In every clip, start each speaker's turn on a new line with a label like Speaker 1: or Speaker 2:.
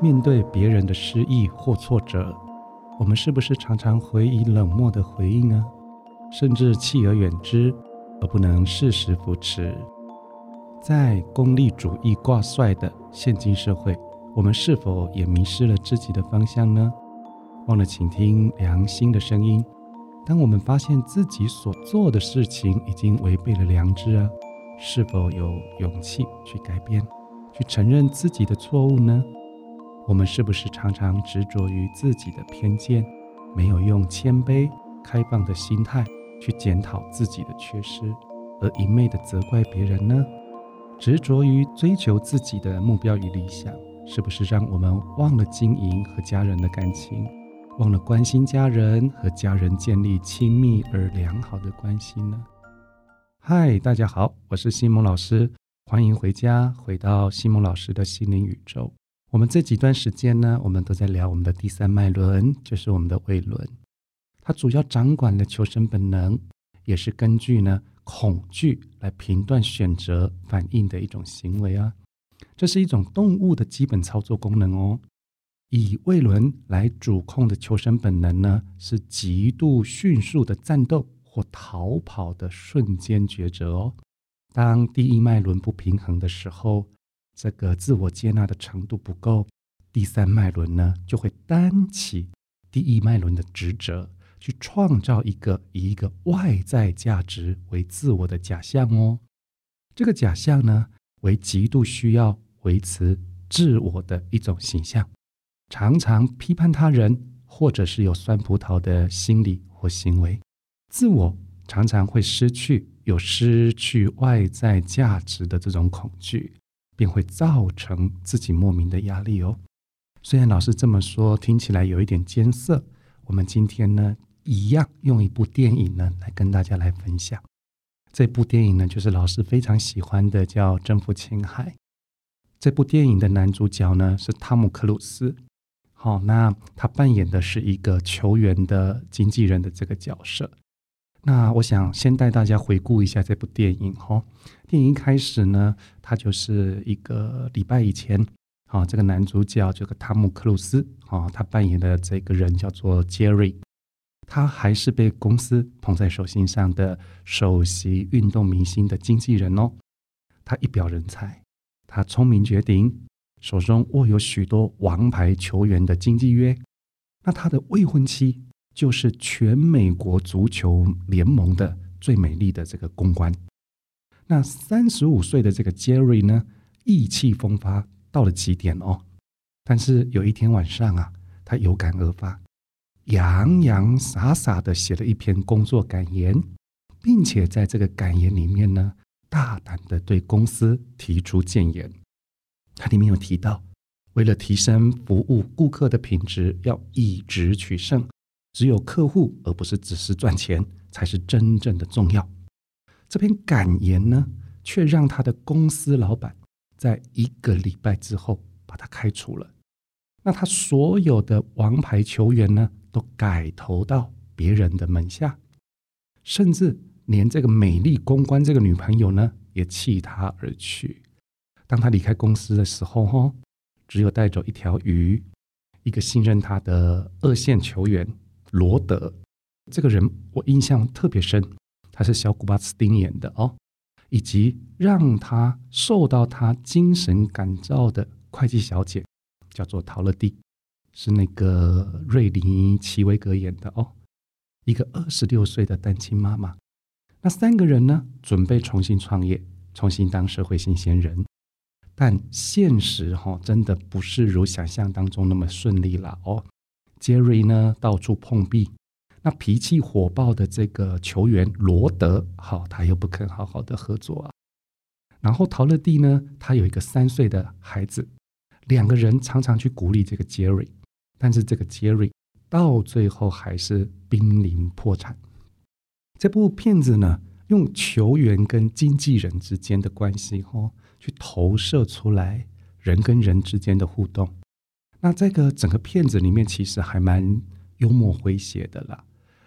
Speaker 1: 面对别人的失意或挫折，我们是不是常常回以冷漠的回应呢？甚至弃而远之，而不能适时扶持？在功利主义挂帅的现今社会，我们是否也迷失了自己的方向呢？忘了倾听良心的声音。当我们发现自己所做的事情已经违背了良知啊，是否有勇气去改变，去承认自己的错误呢？我们是不是常常执着于自己的偏见，没有用谦卑、开放的心态去检讨自己的缺失，而一昧的责怪别人呢？执着于追求自己的目标与理想，是不是让我们忘了经营和家人的感情，忘了关心家人和家人建立亲密而良好的关系呢？嗨，大家好，我是西蒙老师，欢迎回家，回到西蒙老师的心灵宇宙。我们这几段时间呢，我们都在聊我们的第三脉轮，就是我们的胃轮。它主要掌管了求生本能，也是根据呢恐惧来评断、选择、反应的一种行为啊。这是一种动物的基本操作功能哦。以胃轮来主控的求生本能呢，是极度迅速的战斗或逃跑的瞬间抉择哦。当第一脉轮不平衡的时候。这个自我接纳的程度不够，第三脉轮呢就会担起第一脉轮的职责，去创造一个以一个外在价值为自我的假象哦。这个假象呢，为极度需要维持自我的一种形象，常常批判他人，或者是有酸葡萄的心理或行为，自我常常会失去有失去外在价值的这种恐惧。便会造成自己莫名的压力哦。虽然老师这么说，听起来有一点艰涩。我们今天呢，一样用一部电影呢来跟大家来分享。这部电影呢，就是老师非常喜欢的，叫《征服青海》。这部电影的男主角呢是汤姆克鲁斯。好，那他扮演的是一个球员的经纪人的这个角色。那我想先带大家回顾一下这部电影哈。电影一开始呢，他就是一个礼拜以前，啊，这个男主角这个汤姆克鲁斯啊，他扮演的这个人叫做杰瑞，他还是被公司捧在手心上的首席运动明星的经纪人哦。他一表人才，他聪明绝顶，手中握有许多王牌球员的经纪约。那他的未婚妻。就是全美国足球联盟的最美丽的这个公关。那三十五岁的这个 Jerry 呢，意气风发到了极点哦。但是有一天晚上啊，他有感而发，洋洋洒洒的写了一篇工作感言，并且在这个感言里面呢，大胆的对公司提出谏言。它里面有提到，为了提升服务顾客的品质，要以值取胜。只有客户，而不是只是赚钱，才是真正的重要。这篇感言呢，却让他的公司老板在一个礼拜之后把他开除了。那他所有的王牌球员呢，都改投到别人的门下，甚至连这个美丽公关这个女朋友呢，也弃他而去。当他离开公司的时候，哈，只有带走一条鱼，一个信任他的二线球员。罗德这个人我印象特别深，他是小古巴斯丁演的哦，以及让他受到他精神感召的会计小姐叫做陶乐蒂，是那个瑞尼奇维格演的哦，一个二十六岁的单亲妈妈。那三个人呢，准备重新创业，重新当社会新鲜人，但现实哈真的不是如想象当中那么顺利了哦。杰瑞呢到处碰壁，那脾气火爆的这个球员罗德，好，他又不肯好好的合作啊。然后陶乐蒂呢，他有一个三岁的孩子，两个人常常去鼓励这个杰瑞，但是这个杰瑞到最后还是濒临破产。这部片子呢，用球员跟经纪人之间的关系哦，去投射出来人跟人之间的互动。那这个整个片子里面其实还蛮幽默诙谐的啦。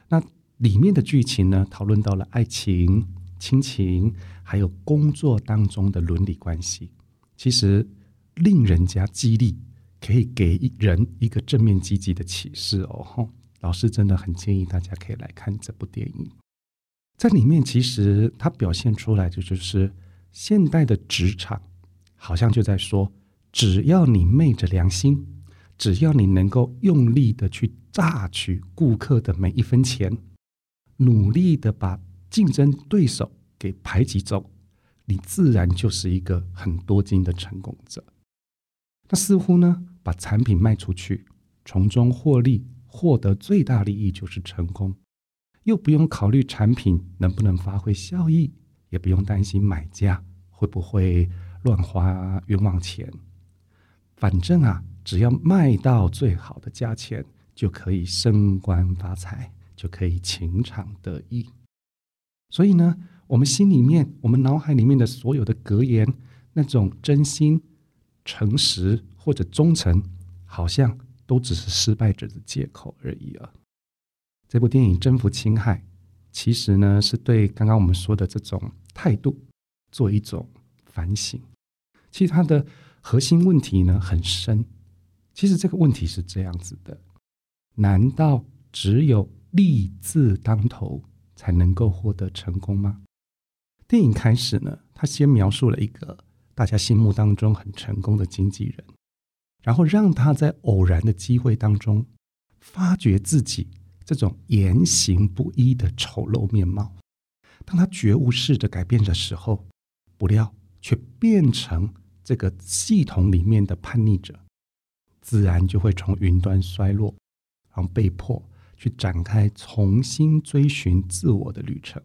Speaker 1: 那里面的剧情呢，讨论到了爱情、亲情，还有工作当中的伦理关系，其实令人家激励，可以给人一个正面积极的启示哦。老师真的很建议大家可以来看这部电影，在里面其实它表现出来的就是现代的职场，好像就在说，只要你昧着良心，只要你能够用力的去榨取顾客的每一分钱，努力的把竞争对手给排挤走，你自然就是一个很多金的成功者。那似乎呢，把产品卖出去，从中获利。获得最大利益就是成功，又不用考虑产品能不能发挥效益，也不用担心买家会不会乱花冤枉钱。反正啊，只要卖到最好的价钱，就可以升官发财，就可以情场得意。所以呢，我们心里面、我们脑海里面的所有的格言，那种真心、诚实或者忠诚，好像。都只是失败者的借口而已啊！这部电影《征服青海》，其实呢是对刚刚我们说的这种态度做一种反省。其实它的核心问题呢很深。其实这个问题是这样子的：难道只有立字当头才能够获得成功吗？电影开始呢，他先描述了一个大家心目当中很成功的经纪人。然后让他在偶然的机会当中，发觉自己这种言行不一的丑陋面貌。当他觉悟试着改变的时候，不料却变成这个系统里面的叛逆者，自然就会从云端衰落，然后被迫去展开重新追寻自我的旅程。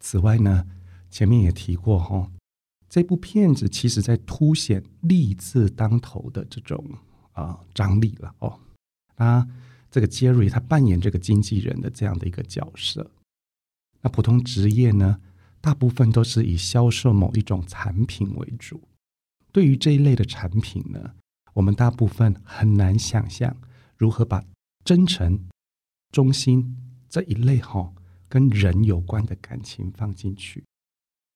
Speaker 1: 此外呢，前面也提过哈。这部片子其实在凸显立字当头的这种啊张力了哦。啊这个杰瑞他扮演这个经纪人的这样的一个角色。那普通职业呢，大部分都是以销售某一种产品为主。对于这一类的产品呢，我们大部分很难想象如何把真诚、忠心这一类哈跟人有关的感情放进去。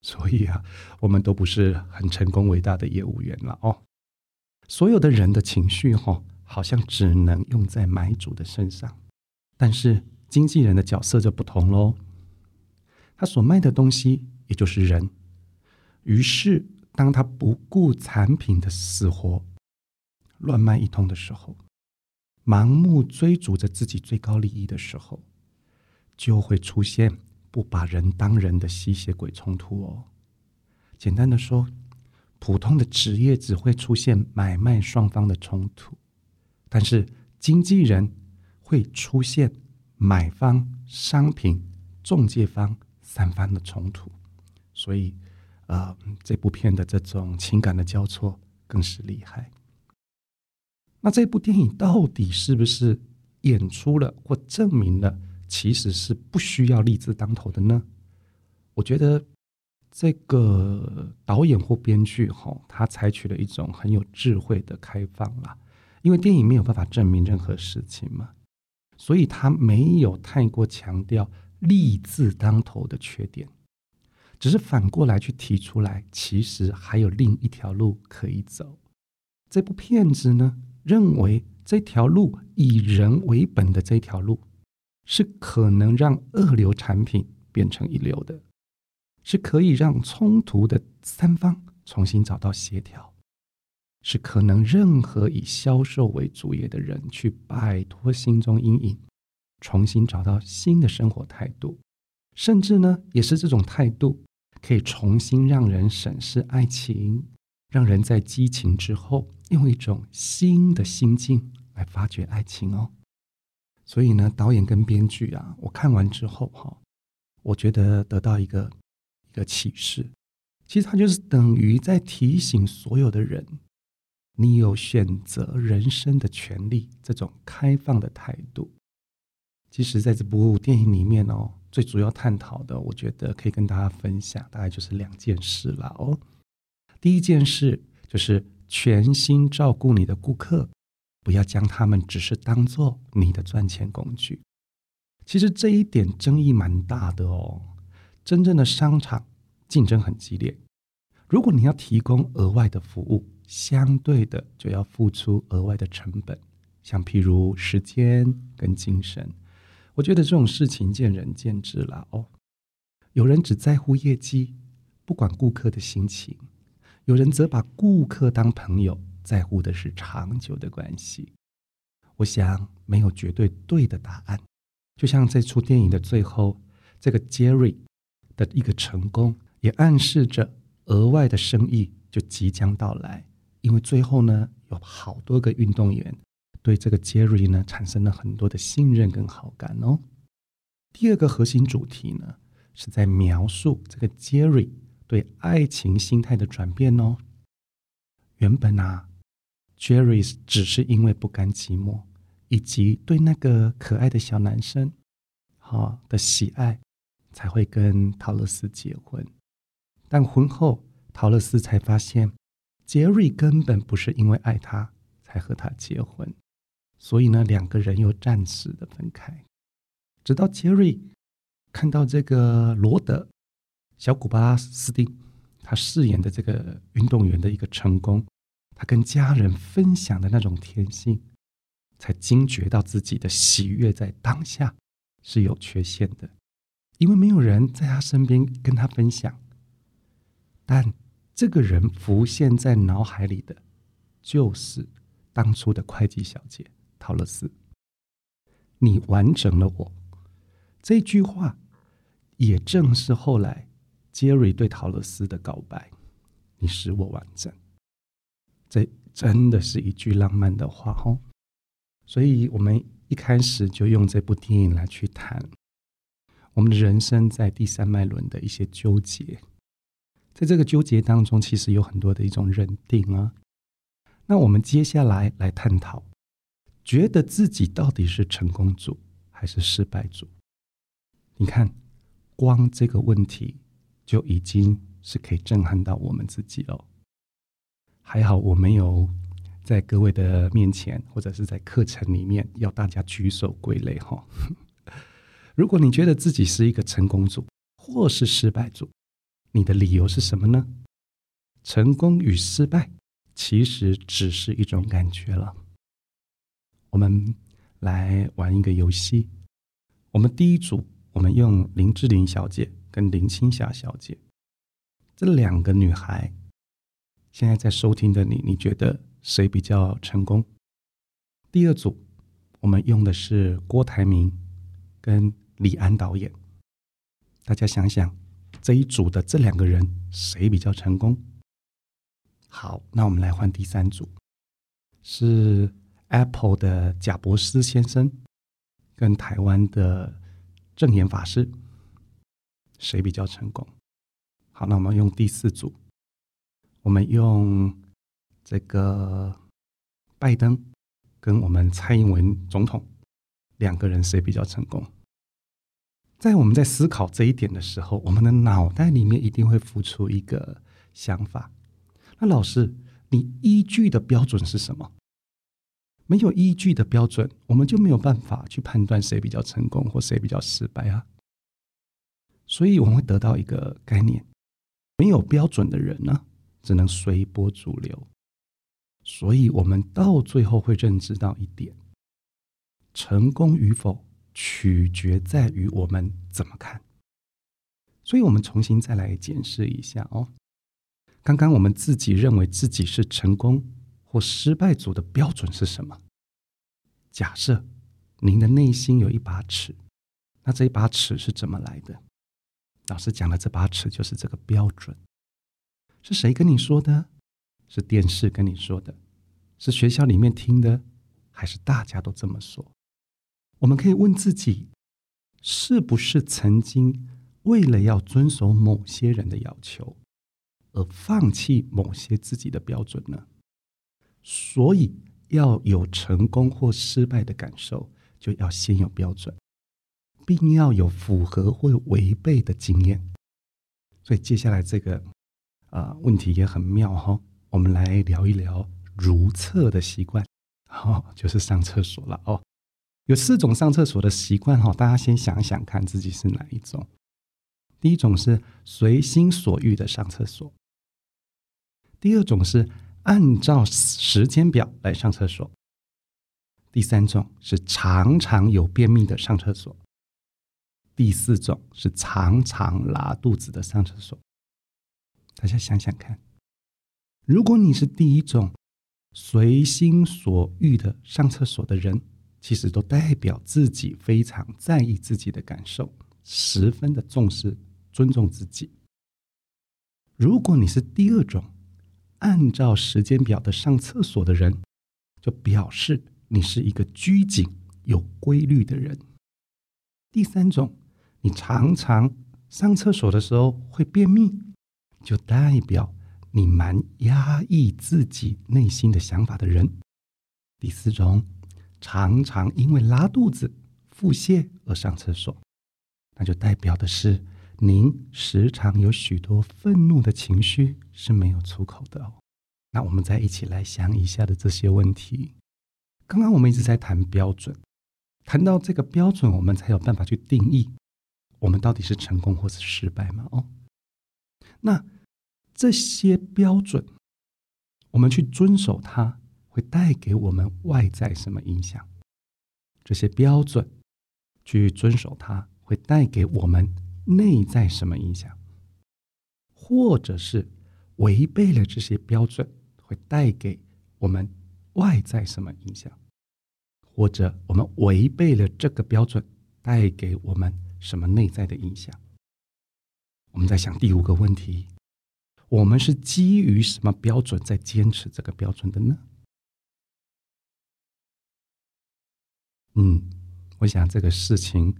Speaker 1: 所以啊，我们都不是很成功伟大的业务员了哦。所有的人的情绪哈，好像只能用在买主的身上，但是经纪人的角色就不同喽。他所卖的东西也就是人。于是，当他不顾产品的死活，乱卖一通的时候，盲目追逐着自己最高利益的时候，就会出现。不把人当人的吸血鬼冲突哦。简单的说，普通的职业只会出现买卖双方的冲突，但是经纪人会出现买方、商品、中介方三方的冲突。所以，呃，这部片的这种情感的交错更是厉害。那这部电影到底是不是演出了或证明了？其实是不需要立字当头的呢。我觉得这个导演或编剧哈，他采取了一种很有智慧的开放啦。因为电影没有办法证明任何事情嘛，所以他没有太过强调利字当头的缺点，只是反过来去提出来，其实还有另一条路可以走。这部片子呢，认为这条路以人为本的这条路。是可能让二流产品变成一流的，是可以让冲突的三方重新找到协调，是可能任何以销售为主业的人去摆脱心中阴影，重新找到新的生活态度，甚至呢，也是这种态度可以重新让人审视爱情，让人在激情之后用一种新的心境来发掘爱情哦。所以呢，导演跟编剧啊，我看完之后哈，我觉得得到一个一个启示，其实他就是等于在提醒所有的人，你有选择人生的权利，这种开放的态度。其实，在这部电影里面哦，最主要探讨的，我觉得可以跟大家分享，大概就是两件事了哦。第一件事就是全心照顾你的顾客。不要将他们只是当做你的赚钱工具。其实这一点争议蛮大的哦。真正的商场竞争很激烈。如果你要提供额外的服务，相对的就要付出额外的成本，像譬如时间跟精神。我觉得这种事情见仁见智了哦。有人只在乎业绩，不管顾客的心情；有人则把顾客当朋友，在乎的是长久的关系。我想没有绝对对的答案。就像这出电影的最后，这个 Jerry 的一个成功，也暗示着。额外的生意就即将到来，因为最后呢，有好多个运动员对这个 Jerry 呢产生了很多的信任跟好感哦。第二个核心主题呢，是在描述这个 Jerry 对爱情心态的转变哦。原本啊，Jerry 只是因为不甘寂寞，以及对那个可爱的小男生好的喜爱，才会跟陶乐斯结婚。但婚后，陶乐斯才发现，杰瑞根本不是因为爱他才和他结婚，所以呢，两个人又暂时的分开。直到杰瑞看到这个罗德小古巴斯丁他饰演的这个运动员的一个成功，他跟家人分享的那种天性，才惊觉到自己的喜悦在当下是有缺陷的，因为没有人在他身边跟他分享。但这个人浮现在脑海里的，就是当初的会计小姐陶乐斯。你完整了我这句话，也正是后来杰瑞对陶乐斯的告白。你使我完整，这真的是一句浪漫的话哦。所以，我们一开始就用这部电影来去谈我们人生在第三脉轮的一些纠结。在这个纠结当中，其实有很多的一种认定啊。那我们接下来来探讨，觉得自己到底是成功组还是失败组？你看，光这个问题就已经是可以震撼到我们自己了。还好我没有在各位的面前，或者是在课程里面要大家举手归类哈。如果你觉得自己是一个成功组，或是失败组，你的理由是什么呢？成功与失败其实只是一种感觉了。我们来玩一个游戏。我们第一组，我们用林志玲小姐跟林青霞小姐这两个女孩，现在在收听的你，你觉得谁比较成功？第二组，我们用的是郭台铭跟李安导演，大家想想。这一组的这两个人谁比较成功？好，那我们来换第三组，是 Apple 的贾博斯先生跟台湾的正言法师，谁比较成功？好，那我们用第四组，我们用这个拜登跟我们蔡英文总统两个人谁比较成功？在我们在思考这一点的时候，我们的脑袋里面一定会浮出一个想法。那老师，你依据的标准是什么？没有依据的标准，我们就没有办法去判断谁比较成功或谁比较失败啊。所以我们会得到一个概念：没有标准的人呢，只能随波逐流。所以我们到最后会认知到一点：成功与否。取决在于我们怎么看，所以我们重新再来检视一下哦。刚刚我们自己认为自己是成功或失败组的标准是什么？假设您的内心有一把尺，那这一把尺是怎么来的？老师讲的这把尺就是这个标准，是谁跟你说的？是电视跟你说的？是学校里面听的？还是大家都这么说？我们可以问自己，是不是曾经为了要遵守某些人的要求，而放弃某些自己的标准呢？所以，要有成功或失败的感受，就要先有标准，并要有符合或违背的经验。所以，接下来这个啊问题也很妙哈，我们来聊一聊如厕的习惯，好，就是上厕所了哦。有四种上厕所的习惯哈，大家先想想看自己是哪一种。第一种是随心所欲的上厕所，第二种是按照时间表来上厕所，第三种是常常有便秘的上厕所，第四种是常常拉肚子的上厕所。大家想想看，如果你是第一种随心所欲的上厕所的人，其实都代表自己非常在意自己的感受，十分的重视。尊重自己。如果你是第二种按照时间表的上厕所的人，就表示你是一个拘谨、有规律的人。第三种，你常常上厕所的时候会便秘，就代表你蛮压抑自己内心的想法的人。第四种，常常因为拉肚子、腹泻而上厕所，那就代表的是。您时常有许多愤怒的情绪是没有出口的哦。那我们再一起来想一下的这些问题。刚刚我们一直在谈标准，谈到这个标准，我们才有办法去定义我们到底是成功或是失败嘛？哦，那这些标准，我们去遵守它，会带给我们外在什么影响？这些标准去遵守它，会带给我们。内在什么影响，或者是违背了这些标准，会带给我们外在什么影响？或者我们违背了这个标准，带给我们什么内在的影响？我们在想第五个问题：我们是基于什么标准在坚持这个标准的呢？嗯，我想这个事情。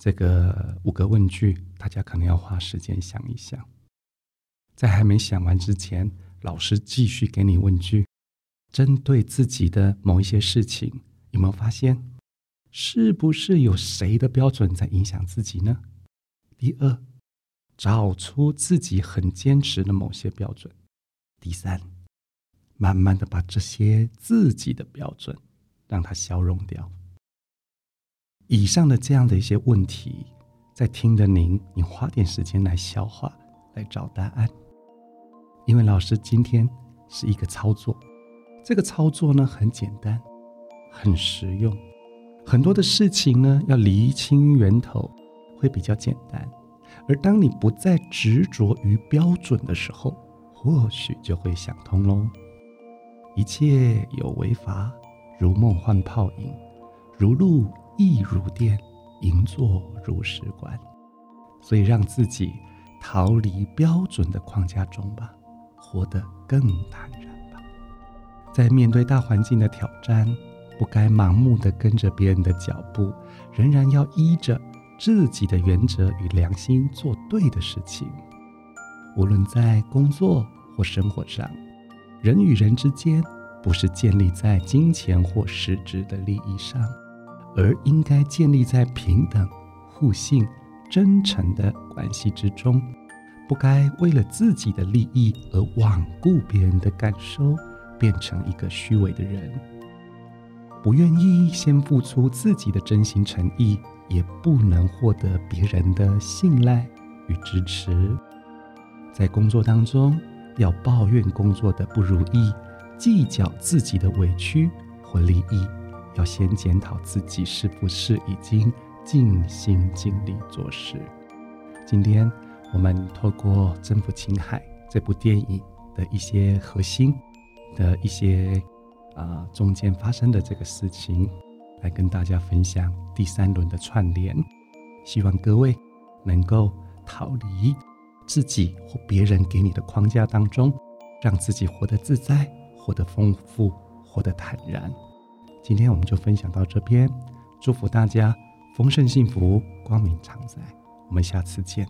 Speaker 1: 这个五个问句，大家可能要花时间想一想。在还没想完之前，老师继续给你问句：针对自己的某一些事情，有没有发现，是不是有谁的标准在影响自己呢？第二，找出自己很坚持的某些标准。第三，慢慢的把这些自己的标准，让它消融掉。以上的这样的一些问题，在听的您，你花点时间来消化，来找答案。因为老师今天是一个操作，这个操作呢很简单，很实用。很多的事情呢要厘清源头会比较简单，而当你不再执着于标准的时候，或许就会想通喽。一切有为法，如梦幻泡影，如露。意如电，盈作如石观，所以让自己逃离标准的框架中吧，活得更坦然吧。在面对大环境的挑战，不该盲目的跟着别人的脚步，仍然要依着自己的原则与良心做对的事情。无论在工作或生活上，人与人之间不是建立在金钱或实质的利益上。而应该建立在平等、互信、真诚的关系之中，不该为了自己的利益而罔顾别人的感受，变成一个虚伪的人。不愿意先付出自己的真心诚意，也不能获得别人的信赖与支持。在工作当中，要抱怨工作的不如意，计较自己的委屈或利益。要先检讨自己是不是已经尽心尽力做事。今天我们透过《征服青海》这部电影的一些核心的一些啊中间发生的这个事情，来跟大家分享第三轮的串联。希望各位能够逃离自己或别人给你的框架当中，让自己活得自在，活得丰富，活得坦然。今天我们就分享到这边，祝福大家丰盛幸福，光明常在。我们下次见。